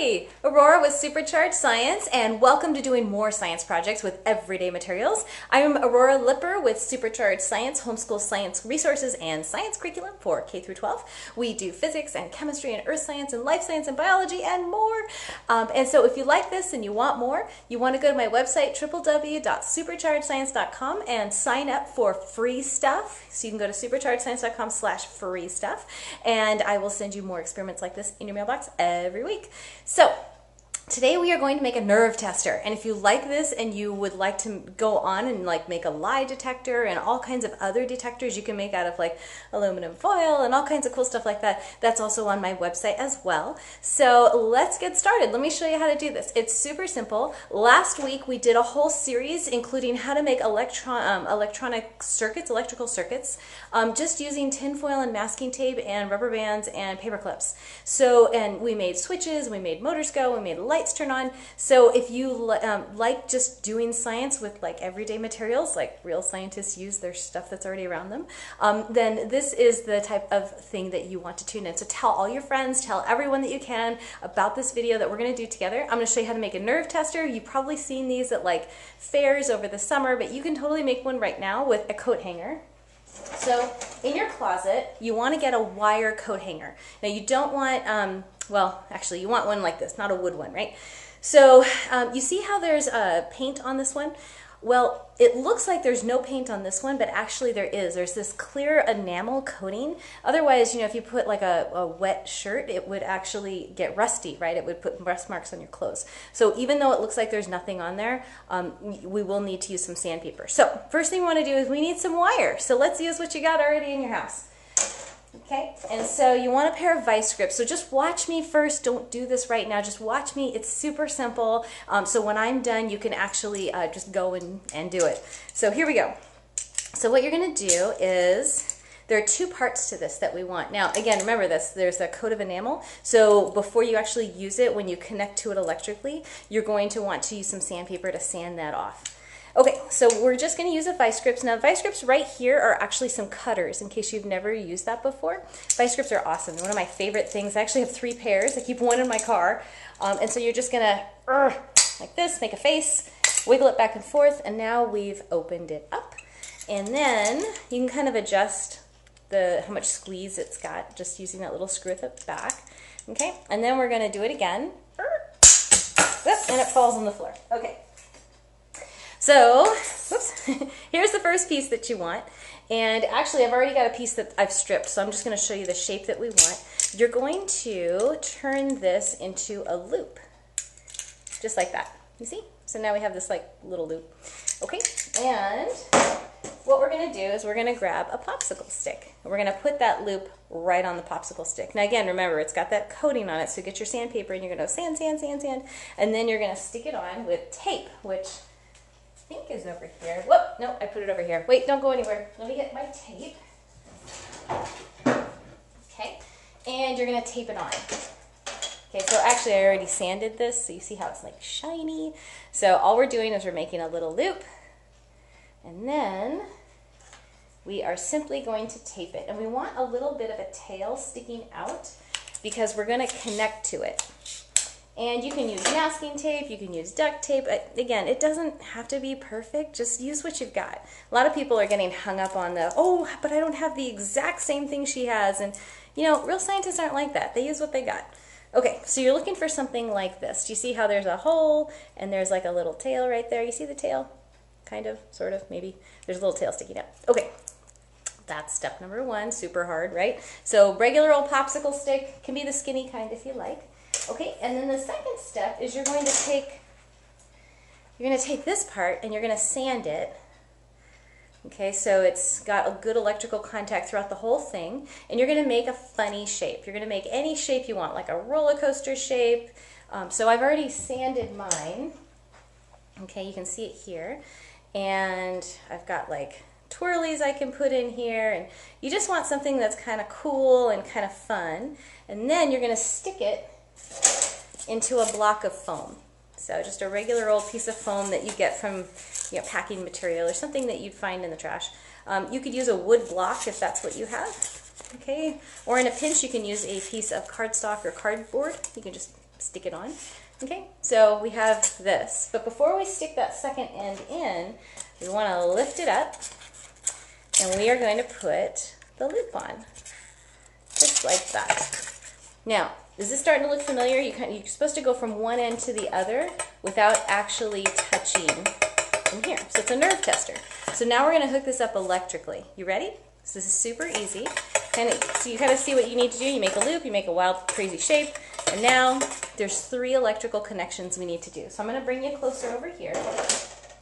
Hey, Aurora with Supercharged Science, and welcome to doing more science projects with everyday materials. I am Aurora Lipper with Supercharged Science, homeschool science resources and science curriculum for K through 12. We do physics and chemistry and earth science and life science and biology and more. Um, and so, if you like this and you want more, you want to go to my website www.superchargedscience.com and sign up for free stuff. So you can go to superchargedscience.com/slash free stuff, and I will send you more experiments like this in your mailbox every week. So, Today we are going to make a nerve tester and if you like this and you would like to go on and like make a lie detector and all kinds of other detectors you can make out of like aluminum foil and all kinds of cool stuff like that that's also on my website as well. So let's get started. Let me show you how to do this. It's super simple. Last week we did a whole series including how to make electron um, electronic circuits, electrical circuits um, just using tinfoil and masking tape and rubber bands and paper clips. So and we made switches, we made motors go, we made light lights turn on. So if you um, like just doing science with like everyday materials, like real scientists use their stuff that's already around them, um, then this is the type of thing that you want to tune in. So tell all your friends, tell everyone that you can about this video that we're going to do together. I'm going to show you how to make a nerve tester. You've probably seen these at like fairs over the summer, but you can totally make one right now with a coat hanger. So in your closet, you want to get a wire coat hanger. Now you don't want um, well, actually, you want one like this, not a wood one, right? So um, you see how there's a paint on this one? Well, it looks like there's no paint on this one, but actually there is. There's this clear enamel coating. Otherwise, you know, if you put like a, a, wet shirt, it would actually get rusty, right? It would put rust marks on your clothes. So even though it looks like there's nothing on there, um, we will need to use some sandpaper. So first thing we want to do is we need some wire. So let's use what you got already in your house. Okay, and so you want a pair of vice grips. So just watch me first. Don't do this right now. Just watch me. It's super simple. Um, so when I'm done, you can actually uh, just go and, and do it. So here we go. So what you're going to do is there are two parts to this that we want. Now, again, remember this, there's a coat of enamel. So before you actually use it, when you connect to it electrically, you're going to want to use some sandpaper to sand that off. Okay, so we're just to use a vice grips. Now, vice grips right here are actually some cutters in case you've never used that before. Vice grips are awesome. One of my favorite things. I actually have three pairs. I keep one in my car. Um, and so you're just to, uh, like this, make a face, wiggle it back and forth, and now we've opened it up. And then you can kind of adjust the how much squeeze it's got just using that little screw at the back. Okay, and then we're to do it again. And it falls on the floor. Okay. So, whoops, here's the first piece that you want. And actually, I've already got a piece that I've stripped, so I'm just going to show you the shape that we want. You're going to turn this into a loop, just like that. You see? So now we have this like little loop. Okay, and what we're going to do is we're going to grab a popsicle stick. We're going to put that loop right on the popsicle stick. Now again, remember, it's got that coating on it, so get your sandpaper and you're going to sand, sand, sand, sand, and then you're going to stick it on with tape, which think is over here. Whoop, no, I put it over here. Wait, don't go anywhere. Let me get my tape. Okay, and you're gonna tape it on. Okay, so actually I already sanded this, so you see how it's like shiny. So all we're doing is we're making a little loop, and then we are simply going to tape it. And we want a little bit of a tail sticking out because we're gonna connect to it. And you can use masking tape, you can use duct tape. Again, it doesn't have to be perfect, just use what you've got. A lot of people are getting hung up on the, oh, but I don't have the exact same thing she has. And, you know, real scientists aren't like that. They use what they got. Okay, so you're looking for something like this. Do you see how there's a hole and there's like a little tail right there? You see the tail? Kind of, sort of, maybe. There's a little tail sticking out. Okay, that's step number one, super hard, right? So regular old popsicle stick can be the skinny kind if you like. Okay, and then the second step is you're going to take you're going to take this part and you're going to sand it. Okay, so it's got a good electrical contact throughout the whole thing, and you're going to make a funny shape. You're going to make any shape you want, like a roller coaster shape. Um, so I've already sanded mine. Okay, you can see it here. And I've got like twirlies I can put in here, and you just want something that's kind of cool and kind of fun. And then you're going to stick it into a block of foam. So just a regular old piece of foam that you get from you know, packing material or something that you'd find in the trash. Um, you could use a wood block if that's what you have. Okay, or in a pinch you can use a piece of cardstock or cardboard. You can just stick it on. Okay, so we have this. But before we stick that second end in, we want to lift it up and we are going to put the loop on, just like that. Now, is this starting to look familiar? You of, you're supposed to go from one end to the other without actually touching in here. So it's a nerve tester. So now we're going to hook this up electrically. You ready? So this is super easy. And of, so you kind of see what you need to do. You make a loop, you make a wild, crazy shape, and now there's three electrical connections we need to do. So I'm going to bring you closer over here.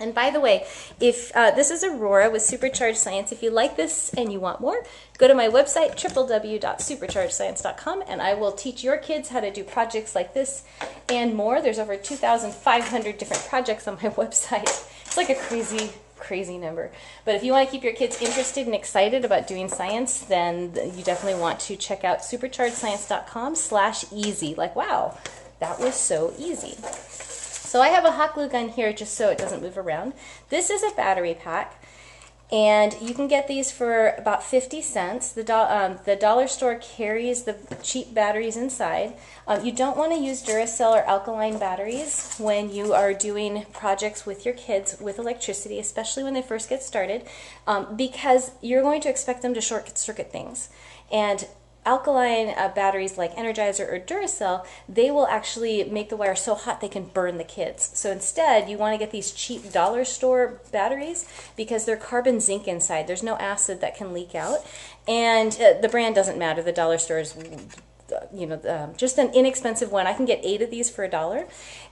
And by the way, if uh, this is Aurora with Supercharged Science, if you like this and you want more, go to my website, www.superchargedscience.com, and I will teach your kids how to do projects like this and more. There's over 2,500 different projects on my website. It's like a crazy, crazy number. But if you want to keep your kids interested and excited about doing science, then you definitely want to check out superchargedscience.com slash easy. Like, wow, that was so easy. So I have a hot glue gun here just so it doesn't move around. This is a battery pack. And you can get these for about 50 cents. The, do um, the dollar store carries the cheap batteries inside. Um, you don't want to use Duracell or alkaline batteries when you are doing projects with your kids with electricity, especially when they first get started, um, because you're going to expect them to short circuit things. And alkaline uh, batteries like Energizer or Duracell, they will actually make the wire so hot they can burn the kids. So instead, you want to get these cheap dollar store batteries because they're carbon zinc inside. There's no acid that can leak out. And uh, the brand doesn't matter. The dollar store is you know, um, just an inexpensive one. I can get eight of these for a dollar.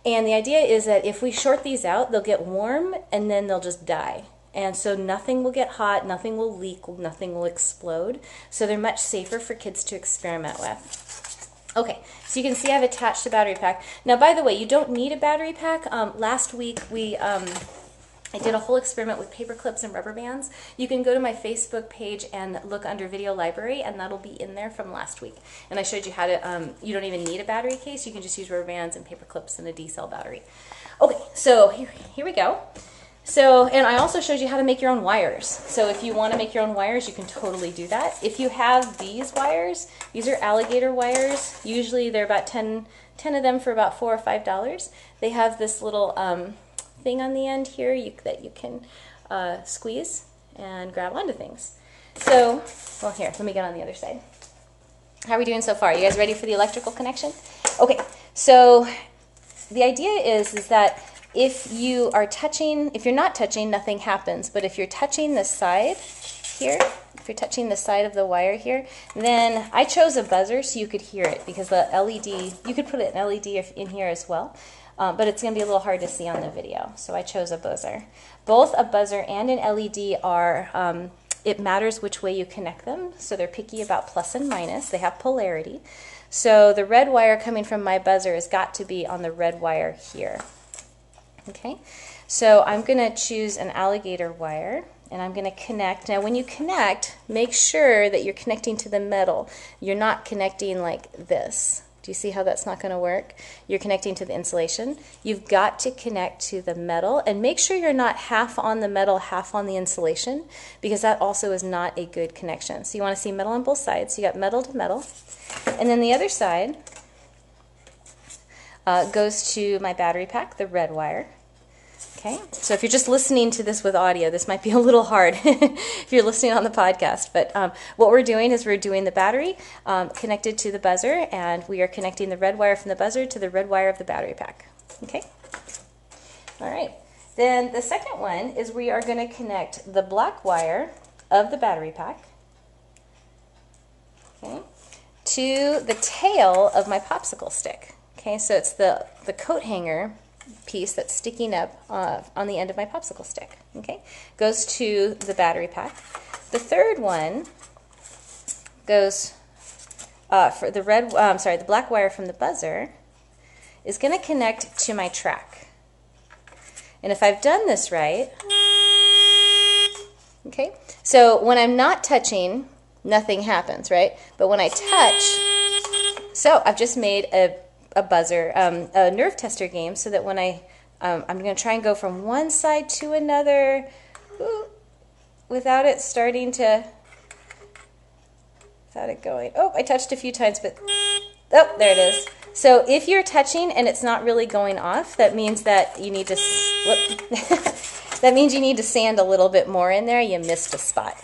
And the idea is that if we short these out, they'll get warm and then they'll just die. And so nothing will get hot, nothing will leak, nothing will explode. So they're much safer for kids to experiment with. Okay, so you can see I've attached a battery pack. Now, by the way, you don't need a battery pack. Um, last week we um, I did a whole experiment with paper clips and rubber bands. You can go to my Facebook page and look under video library and that'll be in there from last week. And I showed you how to, um, you don't even need a battery case. You can just use rubber bands and paper clips and a D-cell battery. Okay, so here, here we go. So, and I also showed you how to make your own wires. So if you want to make your own wires, you can totally do that. If you have these wires, these are alligator wires. Usually they're about 10, 10 of them for about 4 or $5. They have this little um, thing on the end here you, that you can uh, squeeze and grab onto things. So, well here, let me get on the other side. How are we doing so far? You guys ready for the electrical connection? Okay, so the idea is, is that if you are touching, if you're not touching, nothing happens. But if you're touching the side here, if you're touching the side of the wire here, then I chose a buzzer so you could hear it because the LED, you could put an LED in here as well. Uh, but it's going to be a little hard to see on the video, so I chose a buzzer. Both a buzzer and an LED are, um, it matters which way you connect them, so they're picky about plus and minus. They have polarity. So the red wire coming from my buzzer has got to be on the red wire here. Okay, so I'm going to choose an alligator wire and I'm going to connect. Now when you connect, make sure that you're connecting to the metal. You're not connecting like this. Do you see how that's not going to work? You're connecting to the insulation. You've got to connect to the metal and make sure you're not half on the metal, half on the insulation because that also is not a good connection. So you want to see metal on both sides. So you got metal to metal. And then the other side, uh, goes to my battery pack, the red wire. Okay, so if you're just listening to this with audio, this might be a little hard if you're listening on the podcast. But um, what we're doing is we're doing the battery um, connected to the buzzer, and we are connecting the red wire from the buzzer to the red wire of the battery pack. Okay, all right. Then the second one is we are going to connect the black wire of the battery pack okay, to the tail of my popsicle stick. Okay, so it's the, the coat hanger piece that's sticking up uh, on the end of my popsicle stick. Okay, goes to the battery pack. The third one goes uh, for the red. Uh, I'm sorry, the black wire from the buzzer is going to connect to my track. And if I've done this right, okay, so when I'm not touching, nothing happens, right? But when I touch, so I've just made a a buzzer, um, a nerve tester game, so that when I, um, I'm going to try and go from one side to another without it starting to, without it going. Oh, I touched a few times, but, oh, there it is. So if you're touching and it's not really going off, that means that you need to, that means you need to sand a little bit more in there. You missed a spot.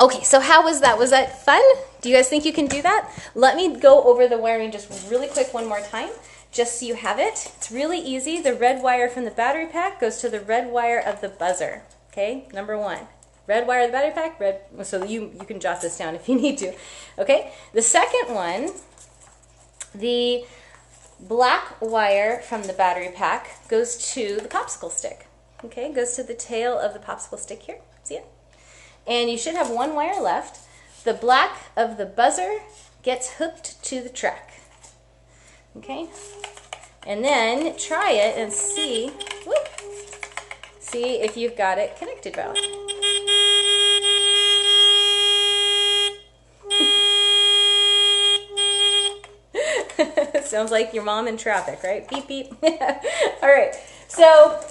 Okay, so how was that? Was that fun? Do you guys think you can do that? Let me go over the wiring just really quick one more time, just so you have it. It's really easy. The red wire from the battery pack goes to the red wire of the buzzer. Okay, number one. Red wire of the battery pack, red, so you, you can jot this down if you need to. Okay, the second one, the black wire from the battery pack goes to the popsicle stick. Okay, goes to the tail of the popsicle stick here. See it? And you should have one wire left. The black of the buzzer gets hooked to the track. Okay? And then try it and see, whoop, see if you've got it connected well. Sounds like your mom in traffic, right? Beep, beep. All right. So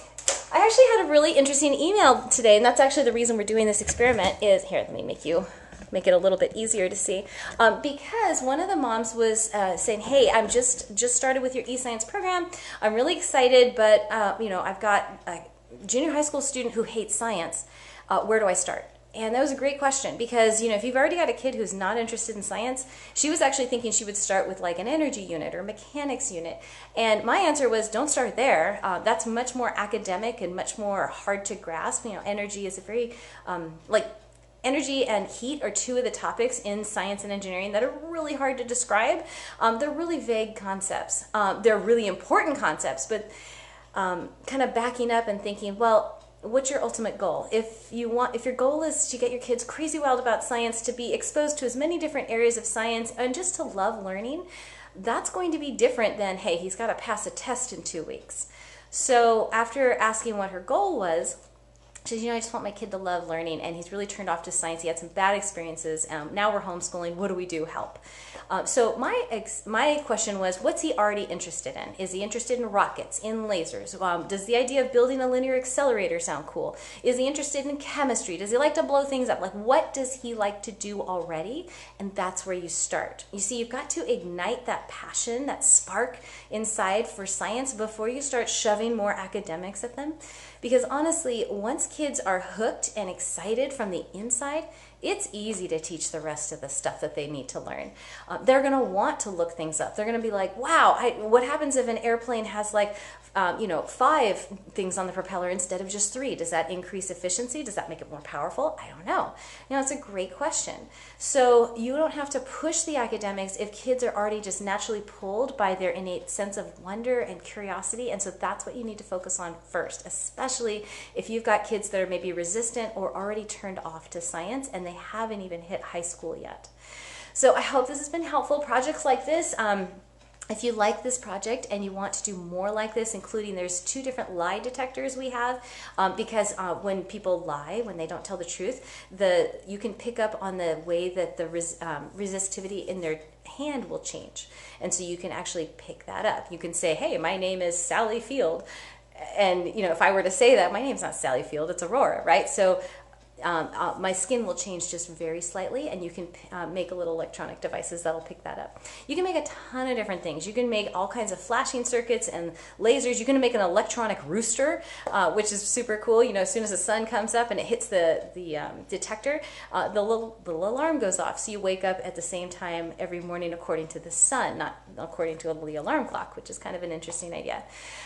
I actually had a really interesting email today, and that's actually the reason we're doing this experiment. Is here, let me make you make it a little bit easier to see, um, because one of the moms was uh, saying, "Hey, I'm just just started with your eScience program. I'm really excited, but uh, you know, I've got a junior high school student who hates science. Uh, where do I start?" And that was a great question because, you know, if you've already got a kid who's not interested in science, she was actually thinking she would start with like an energy unit or mechanics unit. And my answer was don't start there. Uh, that's much more academic and much more hard to grasp. You know, energy is a very, um, like, energy and heat are two of the topics in science and engineering that are really hard to describe. Um, they're really vague concepts. Um, they're really important concepts, but um, kind of backing up and thinking, well, what's your ultimate goal if you want if your goal is to get your kids crazy wild about science to be exposed to as many different areas of science and just to love learning that's going to be different than hey he's got to pass a test in two weeks so after asking what her goal was she said, you know, I just want my kid to love learning, and he's really turned off to science. He had some bad experiences. Um, now we're homeschooling. What do we do? Help. Um, so my ex- my question was, what's he already interested in? Is he interested in rockets, in lasers? Um, does the idea of building a linear accelerator sound cool? Is he interested in chemistry? Does he like to blow things up? Like, what does he like to do already? And that's where you start. You see, you've got to ignite that passion, that spark inside for science before you start shoving more academics at them. Because honestly, once kids are hooked and excited from the inside, it's easy to teach the rest of the stuff that they need to learn. Uh, they're going to want to look things up. They're going to be like, wow, I, what happens if an airplane has like, um, you know, five things on the propeller instead of just three? Does that increase efficiency? Does that make it more powerful? I don't know. You know, it's a great question. So you don't have to push the academics if kids are already just naturally pulled by their innate sense of wonder and curiosity. And so that's what you need to focus on first, especially if you've got kids that are maybe resistant or already turned off to science and they haven't even hit high school yet. So I hope this has been helpful. Projects like this, um, if you like this project and you want to do more like this, including there's two different lie detectors we have, um, because uh, when people lie, when they don't tell the truth, the you can pick up on the way that the res, um, resistivity in their hand will change, and so you can actually pick that up. You can say, "Hey, my name is Sally Field," and you know if I were to say that, my name's not Sally Field, it's Aurora, right? So um, uh, my skin will change just very slightly and you can uh, make little electronic devices that'll pick that up. You can make a ton of different things. You can make all kinds of flashing circuits and lasers. You can make an electronic rooster, uh, which is super cool. You know, as soon as the sun comes up and it hits the, the um, detector, uh, the, little, the little alarm goes off. So you wake up at the same time every morning according to the sun, not according to the alarm clock, which is kind of an interesting idea.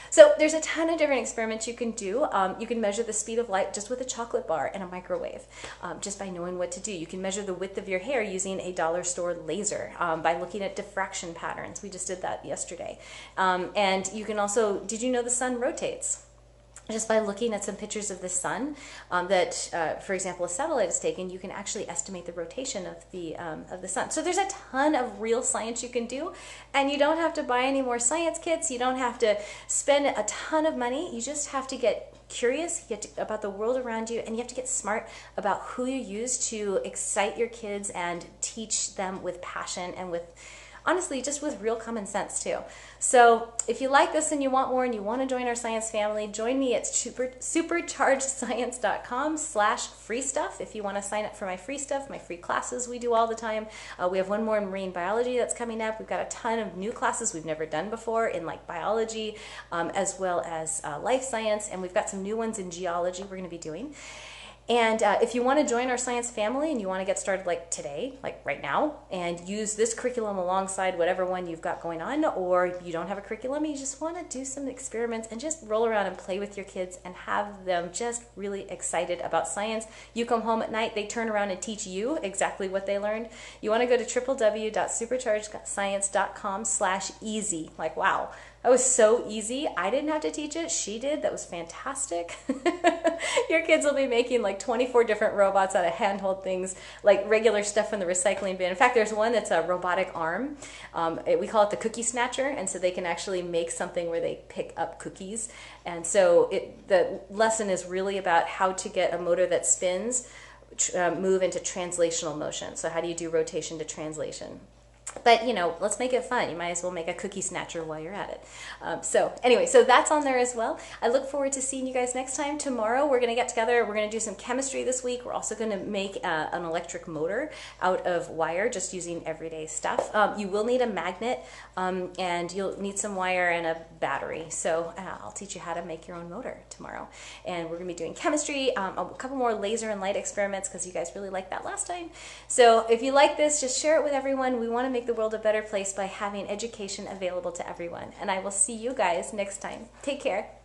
So there's a ton of different experiments you can do. Um, you can measure the speed of light just with a chocolate bar and a microwave, um, just by knowing what to do. You can measure the width of your hair using a dollar store laser um, by looking at diffraction patterns. We just did that yesterday. Um, and you can also, did you know the sun rotates? just by looking at some pictures of the sun um, that, uh, for example, a satellite is taken, you can actually estimate the rotation of the, um, of the sun. So there's a ton of real science you can do, and you don't have to buy any more science kits. You don't have to spend a ton of money. You just have to get curious to, about the world around you, and you have to get smart about who you use to excite your kids and teach them with passion and with honestly, just with real common sense too. So if you like this and you want more and you want to join our science family, join me at super, superchargedscience.com slash free stuff if you want to sign up for my free stuff, my free classes we do all the time. Uh, we have one more in marine biology that's coming up. We've got a ton of new classes we've never done before in like biology um, as well as uh, life science, and we've got some new ones in geology we're going to be doing. And uh, if you want to join our science family and you want to get started like today, like right now, and use this curriculum alongside whatever one you've got going on, or you don't have a curriculum, you just want to do some experiments and just roll around and play with your kids and have them just really excited about science. You come home at night, they turn around and teach you exactly what they learned. You want to go to www.superchargedscience.com slash easy. Like, wow, that was so easy. I didn't have to teach it. She did. That was fantastic. Your kids will be making like 24 different robots out of handhold things, like regular stuff from the recycling bin. In fact, there's one that's a robotic arm. Um, it, we call it the cookie snatcher, and so they can actually make something where they pick up cookies. And so it, the lesson is really about how to get a motor that spins uh, move into translational motion. So how do you do rotation to translation? But you know let's make it fun. You might as well make a cookie snatcher while you're at it. Um, so anyway so that's on there as well. I look forward to seeing you guys next time. Tomorrow we're going to get together. We're going to do some chemistry this week. We're also going to make uh, an electric motor out of wire just using everyday stuff. Um, you will need a magnet um, and you'll need some wire and a battery. So uh, i'll teach you how to make your own motor tomorrow. And we're going to be doing chemistry um, a couple more laser and light experiments because you guys really liked that last time. So if you like this just share it with everyone. We want to make make the world a better place by having education available to everyone. And I will see you guys next time. Take care.